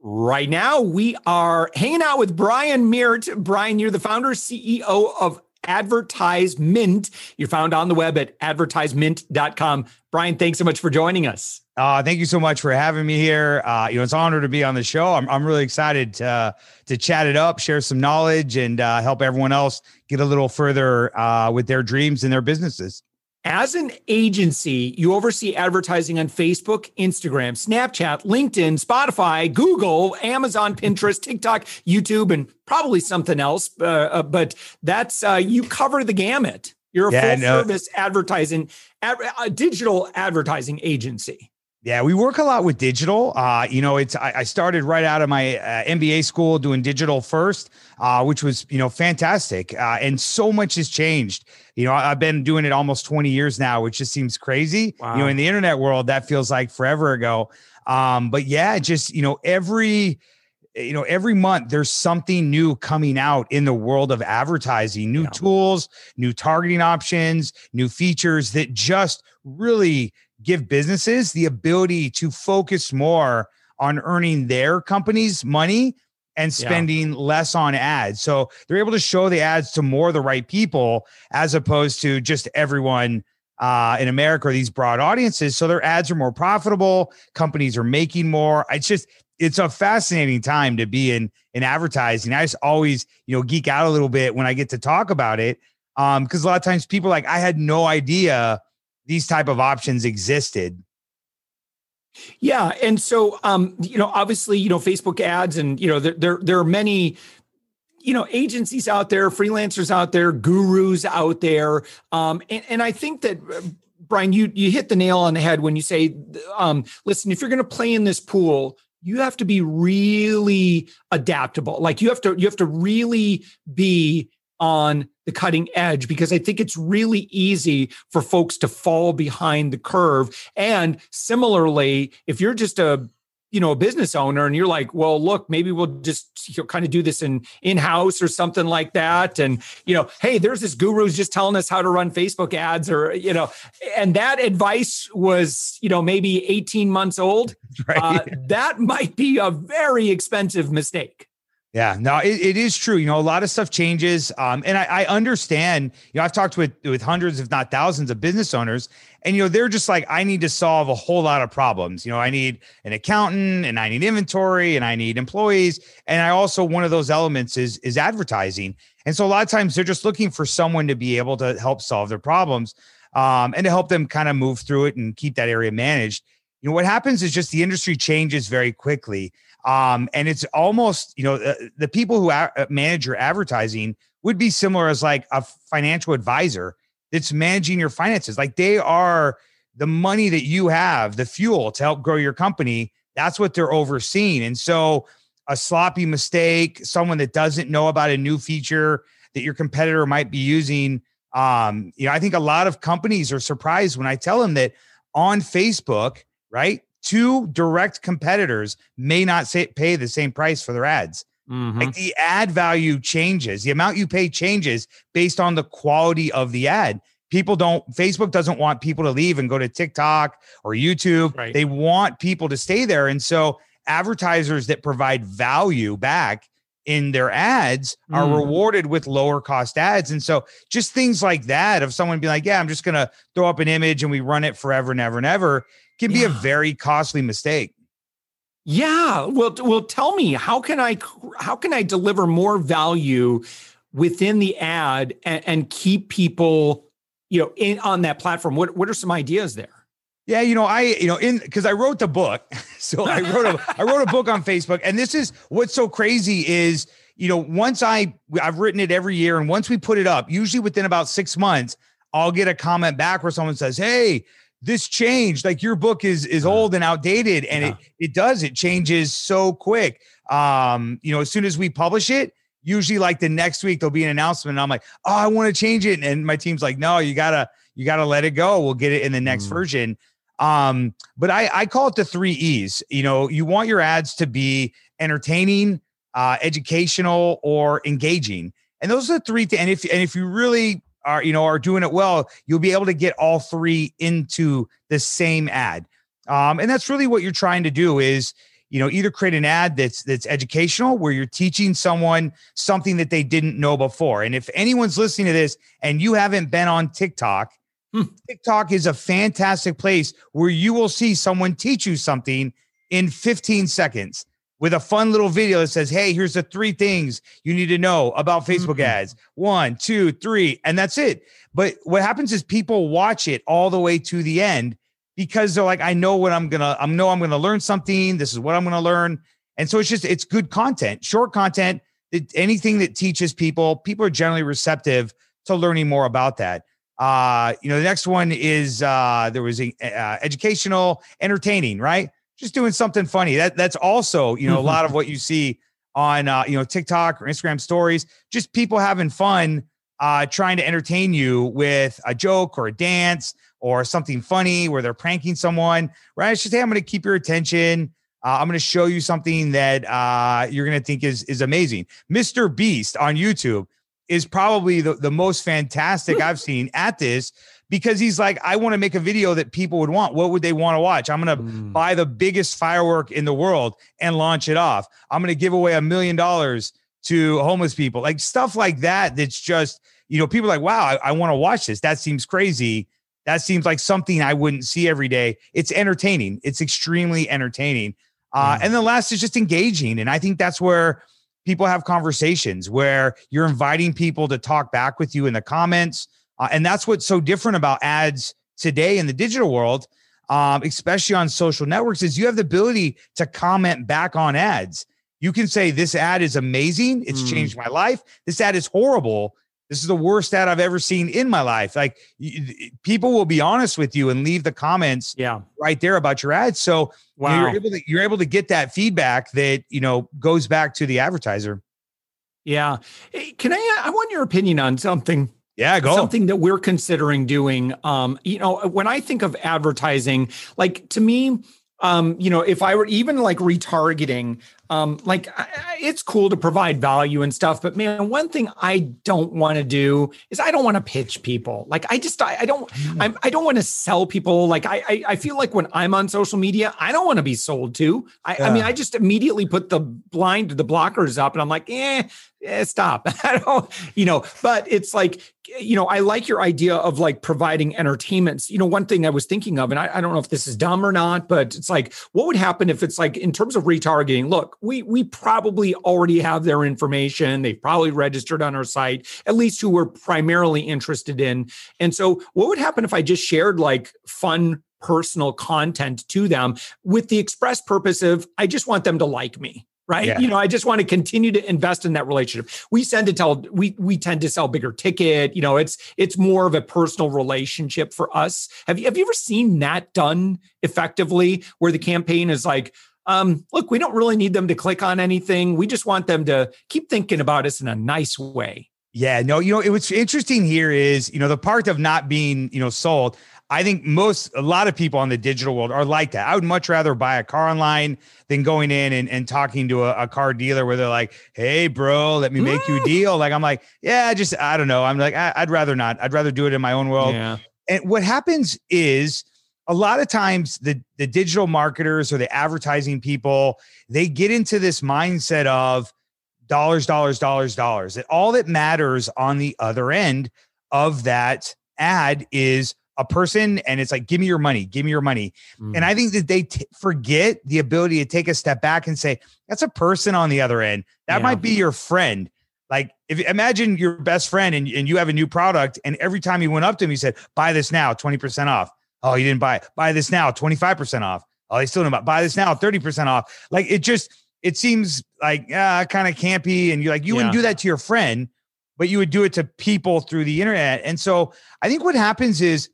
Right now, we are hanging out with Brian Meert. Brian, you're the founder, CEO of AdvertiseMint. You're found on the web at advertisemint.com. Brian, thanks so much for joining us. Uh, thank you so much for having me here. Uh, you know, it's an honor to be on the show. I'm, I'm really excited to, to chat it up, share some knowledge, and uh, help everyone else get a little further uh, with their dreams and their businesses. As an agency, you oversee advertising on Facebook, Instagram, Snapchat, LinkedIn, Spotify, Google, Amazon, Pinterest, TikTok, YouTube, and probably something else. Uh, uh, but that's uh, you cover the gamut. You're a yeah, full no. service advertising, ad, uh, digital advertising agency. Yeah, we work a lot with digital. Uh, you know, it's I, I, started right out of my uh, MBA school doing digital first, uh, which was you know fantastic, uh, and so much has changed. You know, I've been doing it almost twenty years now, which just seems crazy. Wow. You know, in the internet world, that feels like forever ago. Um, but yeah, just you know, every you know every month there's something new coming out in the world of advertising new yeah. tools new targeting options new features that just really give businesses the ability to focus more on earning their company's money and spending yeah. less on ads. So they're able to show the ads to more of the right people as opposed to just everyone uh, in America or these broad audiences. So their ads are more profitable. Companies are making more. It's just it's a fascinating time to be in in advertising. I just always you know geek out a little bit when I get to talk about it um because a lot of times people like I had no idea these type of options existed yeah, and so um, you know, obviously, you know, Facebook ads, and you know, there there, there are many you know agencies out there freelancers out there gurus out there um, and, and i think that uh, brian you you hit the nail on the head when you say um, listen if you're going to play in this pool you have to be really adaptable like you have to you have to really be on the cutting edge because I think it's really easy for folks to fall behind the curve. And similarly, if you're just a you know a business owner and you're like well look maybe we'll just you know, kind of do this in in house or something like that. And you know hey there's this guru who's just telling us how to run facebook ads or you know and that advice was you know maybe 18 months old. Right. uh, that might be a very expensive mistake yeah, no, it, it is true. You know, a lot of stuff changes. Um, and I, I understand, you know, I've talked with with hundreds, if not thousands of business owners, and you know, they're just like, I need to solve a whole lot of problems. You know, I need an accountant and I need inventory and I need employees. And I also one of those elements is is advertising. And so a lot of times they're just looking for someone to be able to help solve their problems um, and to help them kind of move through it and keep that area managed. You know, what happens is just the industry changes very quickly. Um, and it's almost, you know, the, the people who a- uh, manage your advertising would be similar as like a financial advisor that's managing your finances. Like they are the money that you have, the fuel to help grow your company. That's what they're overseeing. And so a sloppy mistake, someone that doesn't know about a new feature that your competitor might be using. Um, you know, I think a lot of companies are surprised when I tell them that on Facebook, right? Two direct competitors may not say, pay the same price for their ads. Mm-hmm. Like the ad value changes, the amount you pay changes based on the quality of the ad. People don't, Facebook doesn't want people to leave and go to TikTok or YouTube. Right. They want people to stay there. And so advertisers that provide value back in their ads are mm. rewarded with lower cost ads. And so just things like that of someone being like, yeah, I'm just going to throw up an image and we run it forever and ever and ever can yeah. be a very costly mistake. Yeah. Well, well, tell me how can I how can I deliver more value within the ad and, and keep people, you know, in on that platform? What what are some ideas there? Yeah, you know, I you know in because I wrote the book, so I wrote a I wrote a book on Facebook, and this is what's so crazy is you know once I I've written it every year, and once we put it up, usually within about six months, I'll get a comment back where someone says, "Hey, this changed like your book is is old and outdated and yeah. it it does it changes so quick um you know as soon as we publish it usually like the next week there'll be an announcement and I'm like, oh, I want to change it. And my team's like, no, you gotta, you gotta let it go. We'll get it in the next mm. version. Um, but I, I call it the three E's. You know, you want your ads to be entertaining, uh, educational, or engaging. And those are the three things. And if and if you really are, you know, are doing it well, you'll be able to get all three into the same ad. Um, and that's really what you're trying to do is you know either create an ad that's that's educational where you're teaching someone something that they didn't know before and if anyone's listening to this and you haven't been on tiktok hmm. tiktok is a fantastic place where you will see someone teach you something in 15 seconds with a fun little video that says hey here's the three things you need to know about facebook mm-hmm. ads one two three and that's it but what happens is people watch it all the way to the end because they're like, I know what I'm gonna, I know I'm gonna learn something. This is what I'm gonna learn. And so it's just it's good content, short content. That anything that teaches people, people are generally receptive to learning more about that. Uh, you know, the next one is uh, there was a, uh, educational, entertaining, right? Just doing something funny. That that's also you know a lot of what you see on uh, you know TikTok or Instagram stories. Just people having fun, uh, trying to entertain you with a joke or a dance or something funny where they're pranking someone, right? It's just, hey, I'm going to keep your attention. Uh, I'm going to show you something that uh, you're going to think is is amazing. Mr. Beast on YouTube is probably the, the most fantastic I've seen at this because he's like, I want to make a video that people would want. What would they want to watch? I'm going to mm. buy the biggest firework in the world and launch it off. I'm going to give away a million dollars to homeless people, like stuff like that. That's just, you know, people like, wow, I, I want to watch this. That seems crazy. That seems like something I wouldn't see every day. It's entertaining. It's extremely entertaining. Uh, mm. And the last is just engaging. And I think that's where people have conversations where you're inviting people to talk back with you in the comments. Uh, and that's what's so different about ads today in the digital world, um, especially on social networks, is you have the ability to comment back on ads. You can say, This ad is amazing. It's mm. changed my life. This ad is horrible. This is the worst ad I've ever seen in my life. Like people will be honest with you and leave the comments yeah. right there about your ad. So wow. you know, you're able to you're able to get that feedback that you know goes back to the advertiser. Yeah. Can I I want your opinion on something? Yeah, go. Something that we're considering doing. Um, you know, when I think of advertising, like to me, um, you know, if I were even like retargeting, um like I, it's cool to provide value and stuff but man one thing i don't want to do is i don't want to pitch people like i just i, I don't mm. I'm, i don't want to sell people like I, I, I feel like when i'm on social media i don't want to be sold to I, yeah. I mean i just immediately put the blind the blockers up and i'm like eh, eh stop i don't you know but it's like you know i like your idea of like providing entertainments you know one thing i was thinking of and I, I don't know if this is dumb or not but it's like what would happen if it's like in terms of retargeting look we we probably already have their information. They've probably registered on our site, at least who we're primarily interested in. And so, what would happen if I just shared like fun personal content to them with the express purpose of I just want them to like me? Right yeah. you know i just want to continue to invest in that relationship we tend to tell we we tend to sell bigger ticket you know it's it's more of a personal relationship for us have you have you ever seen that done effectively where the campaign is like um, look, we don't really need them to click on anything. We just want them to keep thinking about us in a nice way. Yeah, no, you know, it, what's interesting here is, you know, the part of not being, you know, sold. I think most, a lot of people in the digital world are like that. I would much rather buy a car online than going in and, and talking to a, a car dealer where they're like, hey, bro, let me make you a mm. deal. Like, I'm like, yeah, just, I don't know. I'm like, I, would rather not. I'd rather do it in my own world. Yeah. And what happens is, a lot of times the the digital marketers or the advertising people they get into this mindset of dollars dollars dollars dollars that all that matters on the other end of that ad is a person and it's like give me your money give me your money mm. and i think that they t- forget the ability to take a step back and say that's a person on the other end that yeah. might be your friend like if imagine your best friend and, and you have a new product and every time you went up to him he said buy this now 20% off Oh, you didn't buy it. Buy this now, 25% off. Oh, they still didn't buy, buy this now, 30% off. Like it just, it seems like uh, kind of campy. And you're like, you yeah. wouldn't do that to your friend, but you would do it to people through the internet. And so I think what happens is,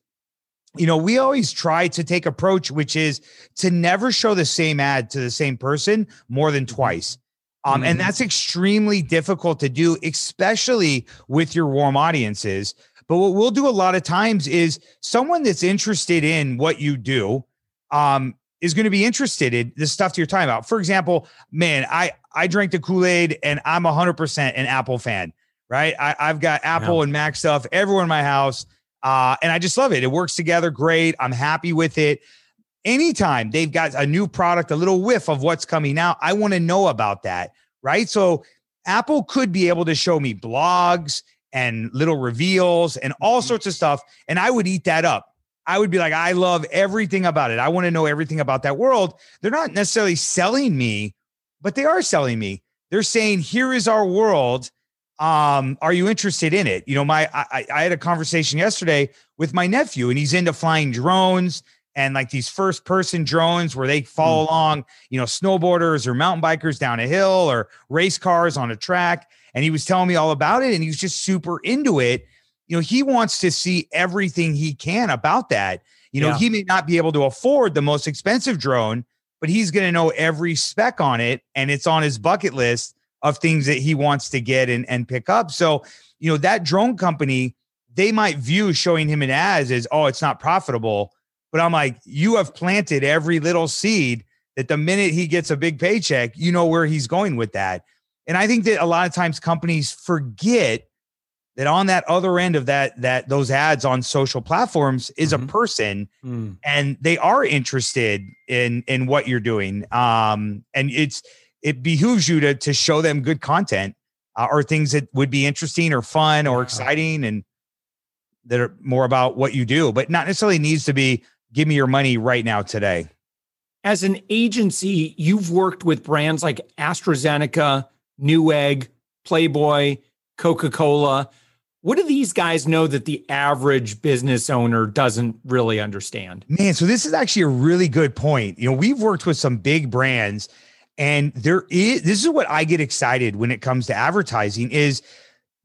you know, we always try to take approach, which is to never show the same ad to the same person more than mm-hmm. twice. Um, Mm-hmm. And that's extremely difficult to do, especially with your warm audiences. But what we'll do a lot of times is someone that's interested in what you do um, is going to be interested in the stuff you're talking about. For example, man, I I drank the Kool Aid and I'm 100% an Apple fan, right? I, I've got Apple and Mac stuff everywhere in my house, uh, and I just love it. It works together great. I'm happy with it. Anytime they've got a new product, a little whiff of what's coming out, I want to know about that, right? So Apple could be able to show me blogs and little reveals and all Mhm. sorts of stuff, and I would eat that up. I would be like, I love everything about it. I want to know everything about that world. They're not necessarily selling me, but they are selling me. They're saying, here is our world. Um, are you interested in it? You know, my I, I had a conversation yesterday with my nephew, and he's into flying drones and like these first person drones where they follow along, you know, snowboarders or mountain bikers down a hill or race cars on a track. And he was telling me all about it, and he was just super into it you know, he wants to see everything he can about that. You know, Yeah. he may not be able to afford the most expensive drone, but he's going to know every spec on it and it's on his bucket list of things that he wants to get and, and pick up. So, you know, that drone company, they might view showing him an ads as, oh, it's not profitable. But I'm like, you have planted every little seed that the minute he gets a big paycheck, you know where he's going with that. And I think that a lot of times companies forget that on that other end of that that those ads on social platforms is Mhm. a person Mm. and they are interested in in what you're doing um and it's it behooves you to to show them good content uh, or things that would be interesting or fun or exciting and that are more about what you do but not necessarily needs to be give me your money right now today As an agency, you've worked with brands like AstraZeneca, Newegg, Playboy, Coca Cola. What do these guys know that the average business owner doesn't really understand? Man, so this is actually a really good point. You know, we've worked with some big brands and there is this is what I get excited when it comes to advertising is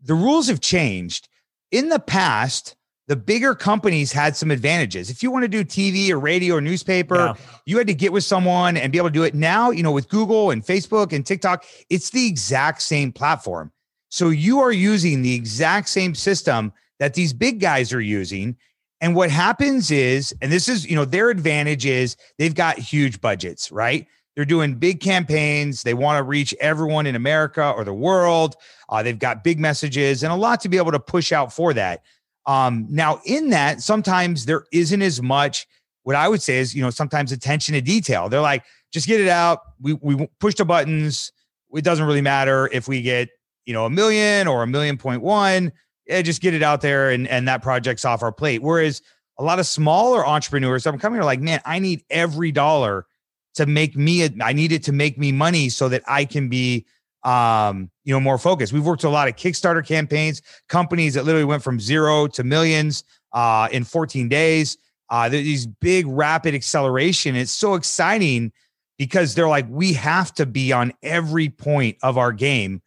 the rules have changed. In the past, the bigger companies had some advantages. If you want to do TV or radio or newspaper, Yeah. you had to get with someone and be able to do it. Now, you know, with Google and Facebook and TikTok, it's the exact same platform. So you are using the exact same system that these big guys are using. And what happens is, and this is, you know, their advantage is they've got huge budgets, right? They're doing big campaigns. They want to reach everyone in America or the world. Uh, they've got big messages and a lot to be able to push out for that. Um, now, in that, sometimes there isn't as much. What I would say is, you know, sometimes attention to detail. They're like, just get it out. We we push the buttons. It doesn't really matter if we get, you know, a million or a million point one. Yeah, just get it out there, and and that project's off our plate. Whereas a lot of smaller entrepreneurs, I'm coming here like, man, I need every dollar to make me. I need it to make me money so that I can be um, you know, more focused. We've worked a lot of Kickstarter campaigns, companies that literally went from zero to millions uh, in 14 days. Uh, these big rapid acceleration. It's so exciting because they're like, we have to be on every point of our game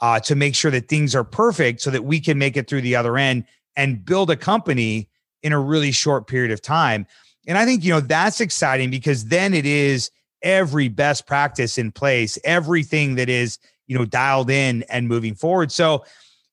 uh, to make sure that things are perfect so that we can make it through the other end and build a company in a really short period of time. And I think, you know, that's exciting because then it is every best practice in place, everything that is, you know, dialed in and moving forward. So,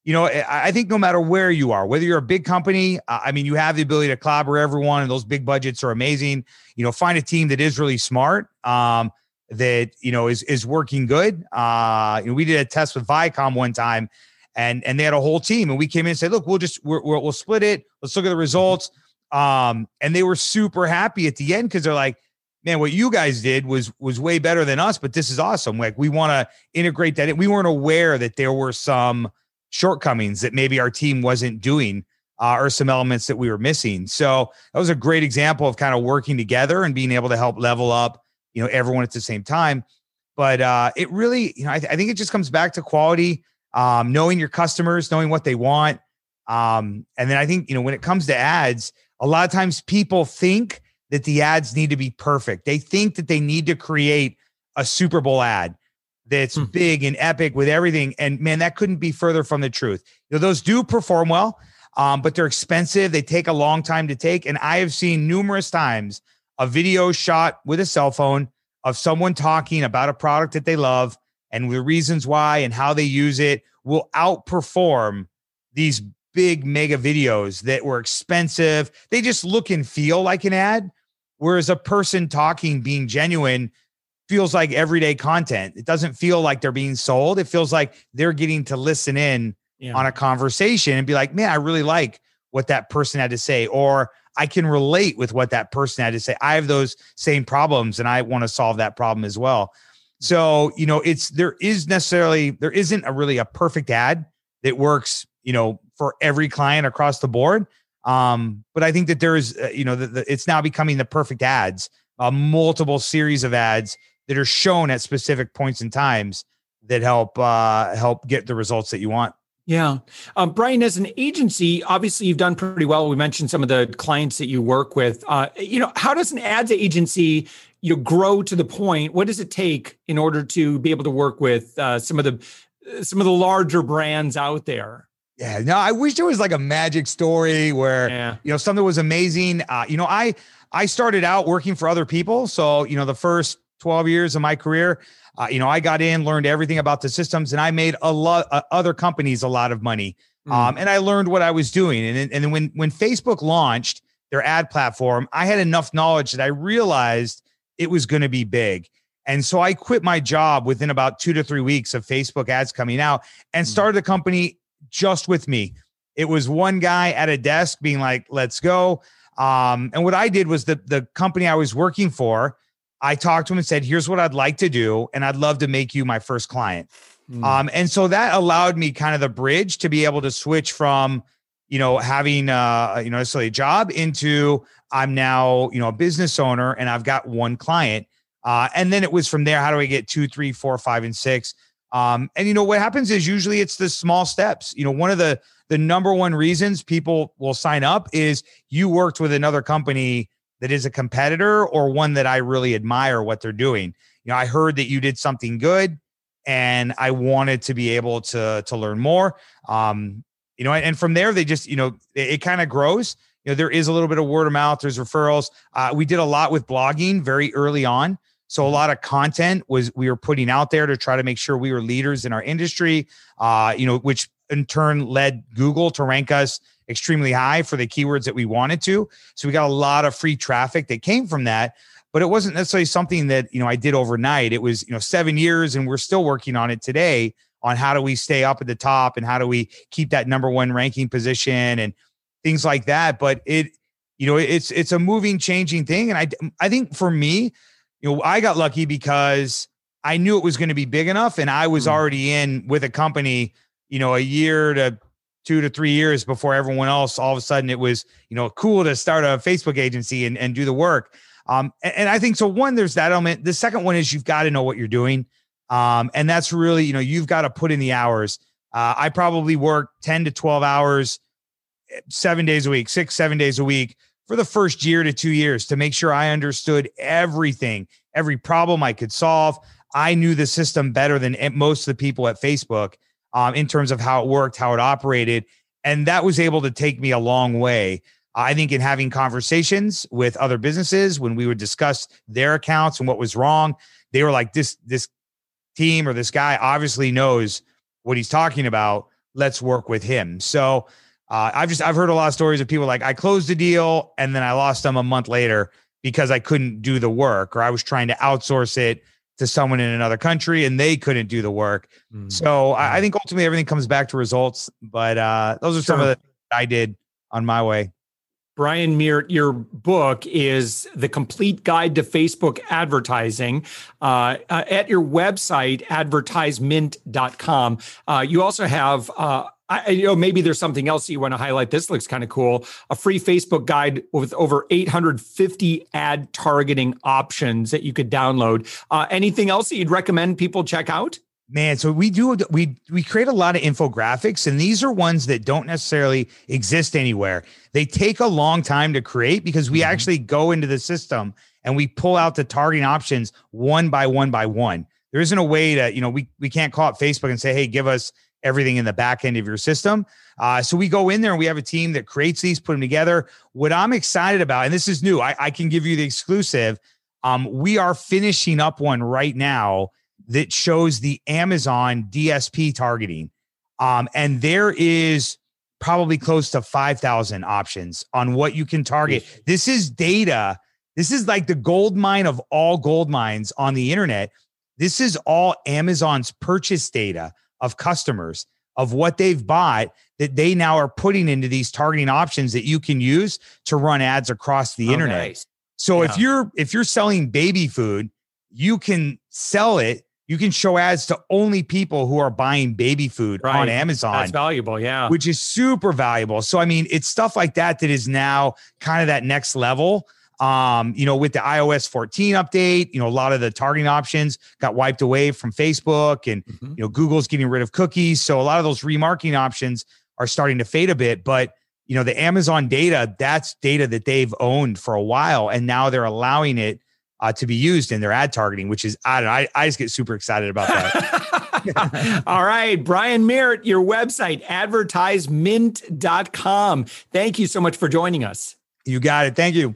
you know, I think no matter where you are, whether you're a big company, I mean, you have the ability to collaborate everyone, and those big budgets are amazing. You know, find a team that is really smart, um, that you know is is working good. Uh, you know, we did a test with Viacom one time, and and they had a whole team, and we came in and said, look, we'll just we're, we're, we'll split it. Let's look at the results. Um, and they were super happy at the end because they're like, man, what you guys did was was way better than us, but this is awesome. Like we want to integrate that. in. We weren't aware that there were some shortcomings that maybe our team wasn't doing uh, or some elements that we were missing. So that was a great example of kind of working together and being able to help level up, you know, everyone at the same time. But uh, it really, you know, I, th- I think it just comes back to quality, um, knowing your customers, knowing what they want. Um, and then I think, you know, when it comes to ads, a lot of times people think that the ads need to be perfect. They think that they need to create a Super Bowl ad that's Hmm. big and epic with everything. And man, that couldn't be further from the truth. You know, those do perform well, um, but they're expensive. They take a long time to take. And I have seen numerous times a video shot with a cell phone of someone talking about a product that they love and the reasons why and how they use it will outperform these big mega videos that were expensive. They just look and feel like an ad. Whereas a person talking, being genuine, feels like everyday content. It doesn't feel like they're being sold. It feels like they're getting to listen in yeah. on a conversation and be like, man, I really like what that person had to say. Or I can relate with what that person had to say. I have those same problems and I want to solve that problem as well. So, you know, it's there is necessarily there isn't a really a perfect ad that works, you know, for every client across the board. Um, but I think that there is, uh, you know, the, the, it's now becoming the perfect ads, a multiple series of ads that are shown at specific points in times that help uh, help get the results that you want. Yeah. Um, Brian, as an agency, obviously you've done pretty well. We mentioned some of the clients that you work with. Uh, you know, how does an ads agency you know, grow to the point? What does it take in order to be able to work with uh, some of the uh, some of the larger brands out there? Yeah, no, I wish there was like a magic story where yeah. you know something was amazing. Uh, you know, I I started out working for other people, so you know the first 12 years of my career, uh, you know, I got in, learned everything about the systems, and I made a lot uh, other companies a lot of money. Mm. Um, and I learned what I was doing. And and then when when Facebook launched their ad platform, I had enough knowledge that I realized it was going to be big. And so I quit my job within about two to three weeks of Facebook ads coming out and mm. started a company just with me. It was one guy at a desk being like, let's go. Um, and what I did was the, the company I was working for, I talked to him and said, here's what I'd like to do. And I'd love to make you my first client. Mm. Um, and so that allowed me kind of the bridge to be able to switch from, you know, having, uh, you know, necessarily a job into I'm now, you know, a business owner and I've got one client. Uh, and then it was from there, how do I get two, three, four, five, and six? Um, and you know what happens is usually it's the small steps. You know, one of the the number one reasons people will sign up is you worked with another company that is a competitor or one that I really admire what they're doing. You know, I heard that you did something good and I wanted to be able to to learn more. Um, you know, and from there they just, you know, it, it kind of grows. You know, there is a little bit of word of mouth, there's referrals. Uh, we did a lot with blogging very early on. So a lot of content was we were putting out there to try to make sure we were leaders in our industry. Uh, you know, which in turn led Google to rank us extremely high for the keywords that we wanted to. So we got a lot of free traffic that came from that. But it wasn't necessarily something that you know I did overnight. It was you know seven years, and we're still working on it today on how do we stay up at the top and how do we keep that number one ranking position and things like that. But it, you know, it's it's a moving, changing thing, and I I think for me, you know, I got lucky because I knew it was going to be big enough and I was mm. already in with a company, you know, a year to two to three years before everyone else. All of a sudden it was, you know, cool to start a Facebook agency and, and do the work. Um, and, and I think so. One, there's that element. The second one is you've got to know what you're doing. Um, and that's really, you know, you've got to put in the hours. Uh, I probably work 10 to 12 hours, eh, seven days a week, six, seven days a week for the first year to two years to make sure I understood everything, every problem I could solve. I knew the system better than most of the people at Facebook um, in terms of how it worked, how it operated. And that was able to take me a long way. I think in having conversations with other businesses when we would discuss their accounts and what was wrong, they were like, this, this team or this guy obviously knows what he's talking about. Let's work with him. So uh, I've just I've heard a lot of stories of people like I closed the deal and then I lost them a month later because I couldn't do the work or I was trying to outsource it to someone in another country and they couldn't do the work. Mm-hmm. So I, I, think ultimately everything comes back to results. But uh, those are some of the things I did on my way. Brian Meert, your book is The Complete Guide to Facebook Advertising uh, uh, at your website, advertisemint.com. Uh, you also have uh, I, you know, maybe there's something else that you want to highlight. This looks kind of cool. A free Facebook guide with over 850 ad targeting options that you could download. Uh, anything else that you'd recommend people check out? Man, so we do we we create a lot of infographics, and these are ones that don't necessarily exist anywhere. They take a long time to create because we mm-hmm. actually go into the system and we pull out the targeting options one by one by one. There isn't a way to, you know, we we can't call up Facebook and say, hey, give us everything in the back end of your system. Uh, so we go in there and we have a team that creates these, put them together. What I'm excited about, and this is new, I, I can give you the exclusive. Um, we are finishing up one right now that shows the Amazon DSP targeting. Um, and there is probably close to 5,000 options on what you can target. This is data. This is like the gold mine of all gold mines on the internet. This is all Amazon's purchase data of customers of what they've bought that they now are putting into these targeting options that you can use to run ads across the oh, internet. Nice. So yeah. if you're if you're selling baby food, you can sell it you can show ads to only people who are buying baby food right. on Amazon. That's valuable, yeah. Which is super valuable. So I mean, it's stuff like that that is now kind of that next level. Um, you know, with the iOS 14 update, you know, a lot of the targeting options got wiped away from Facebook and mm-hmm. you know, Google's getting rid of cookies. So a lot of those remarketing options are starting to fade a bit, but you know, the Amazon data, that's data that they've owned for a while and now they're allowing it uh, to be used in their ad targeting, which is I don't know, I, I just get super excited about that. All right, Brian Meert, your website, advertisemint.com. Thank you so much for joining us. You got it. Thank you.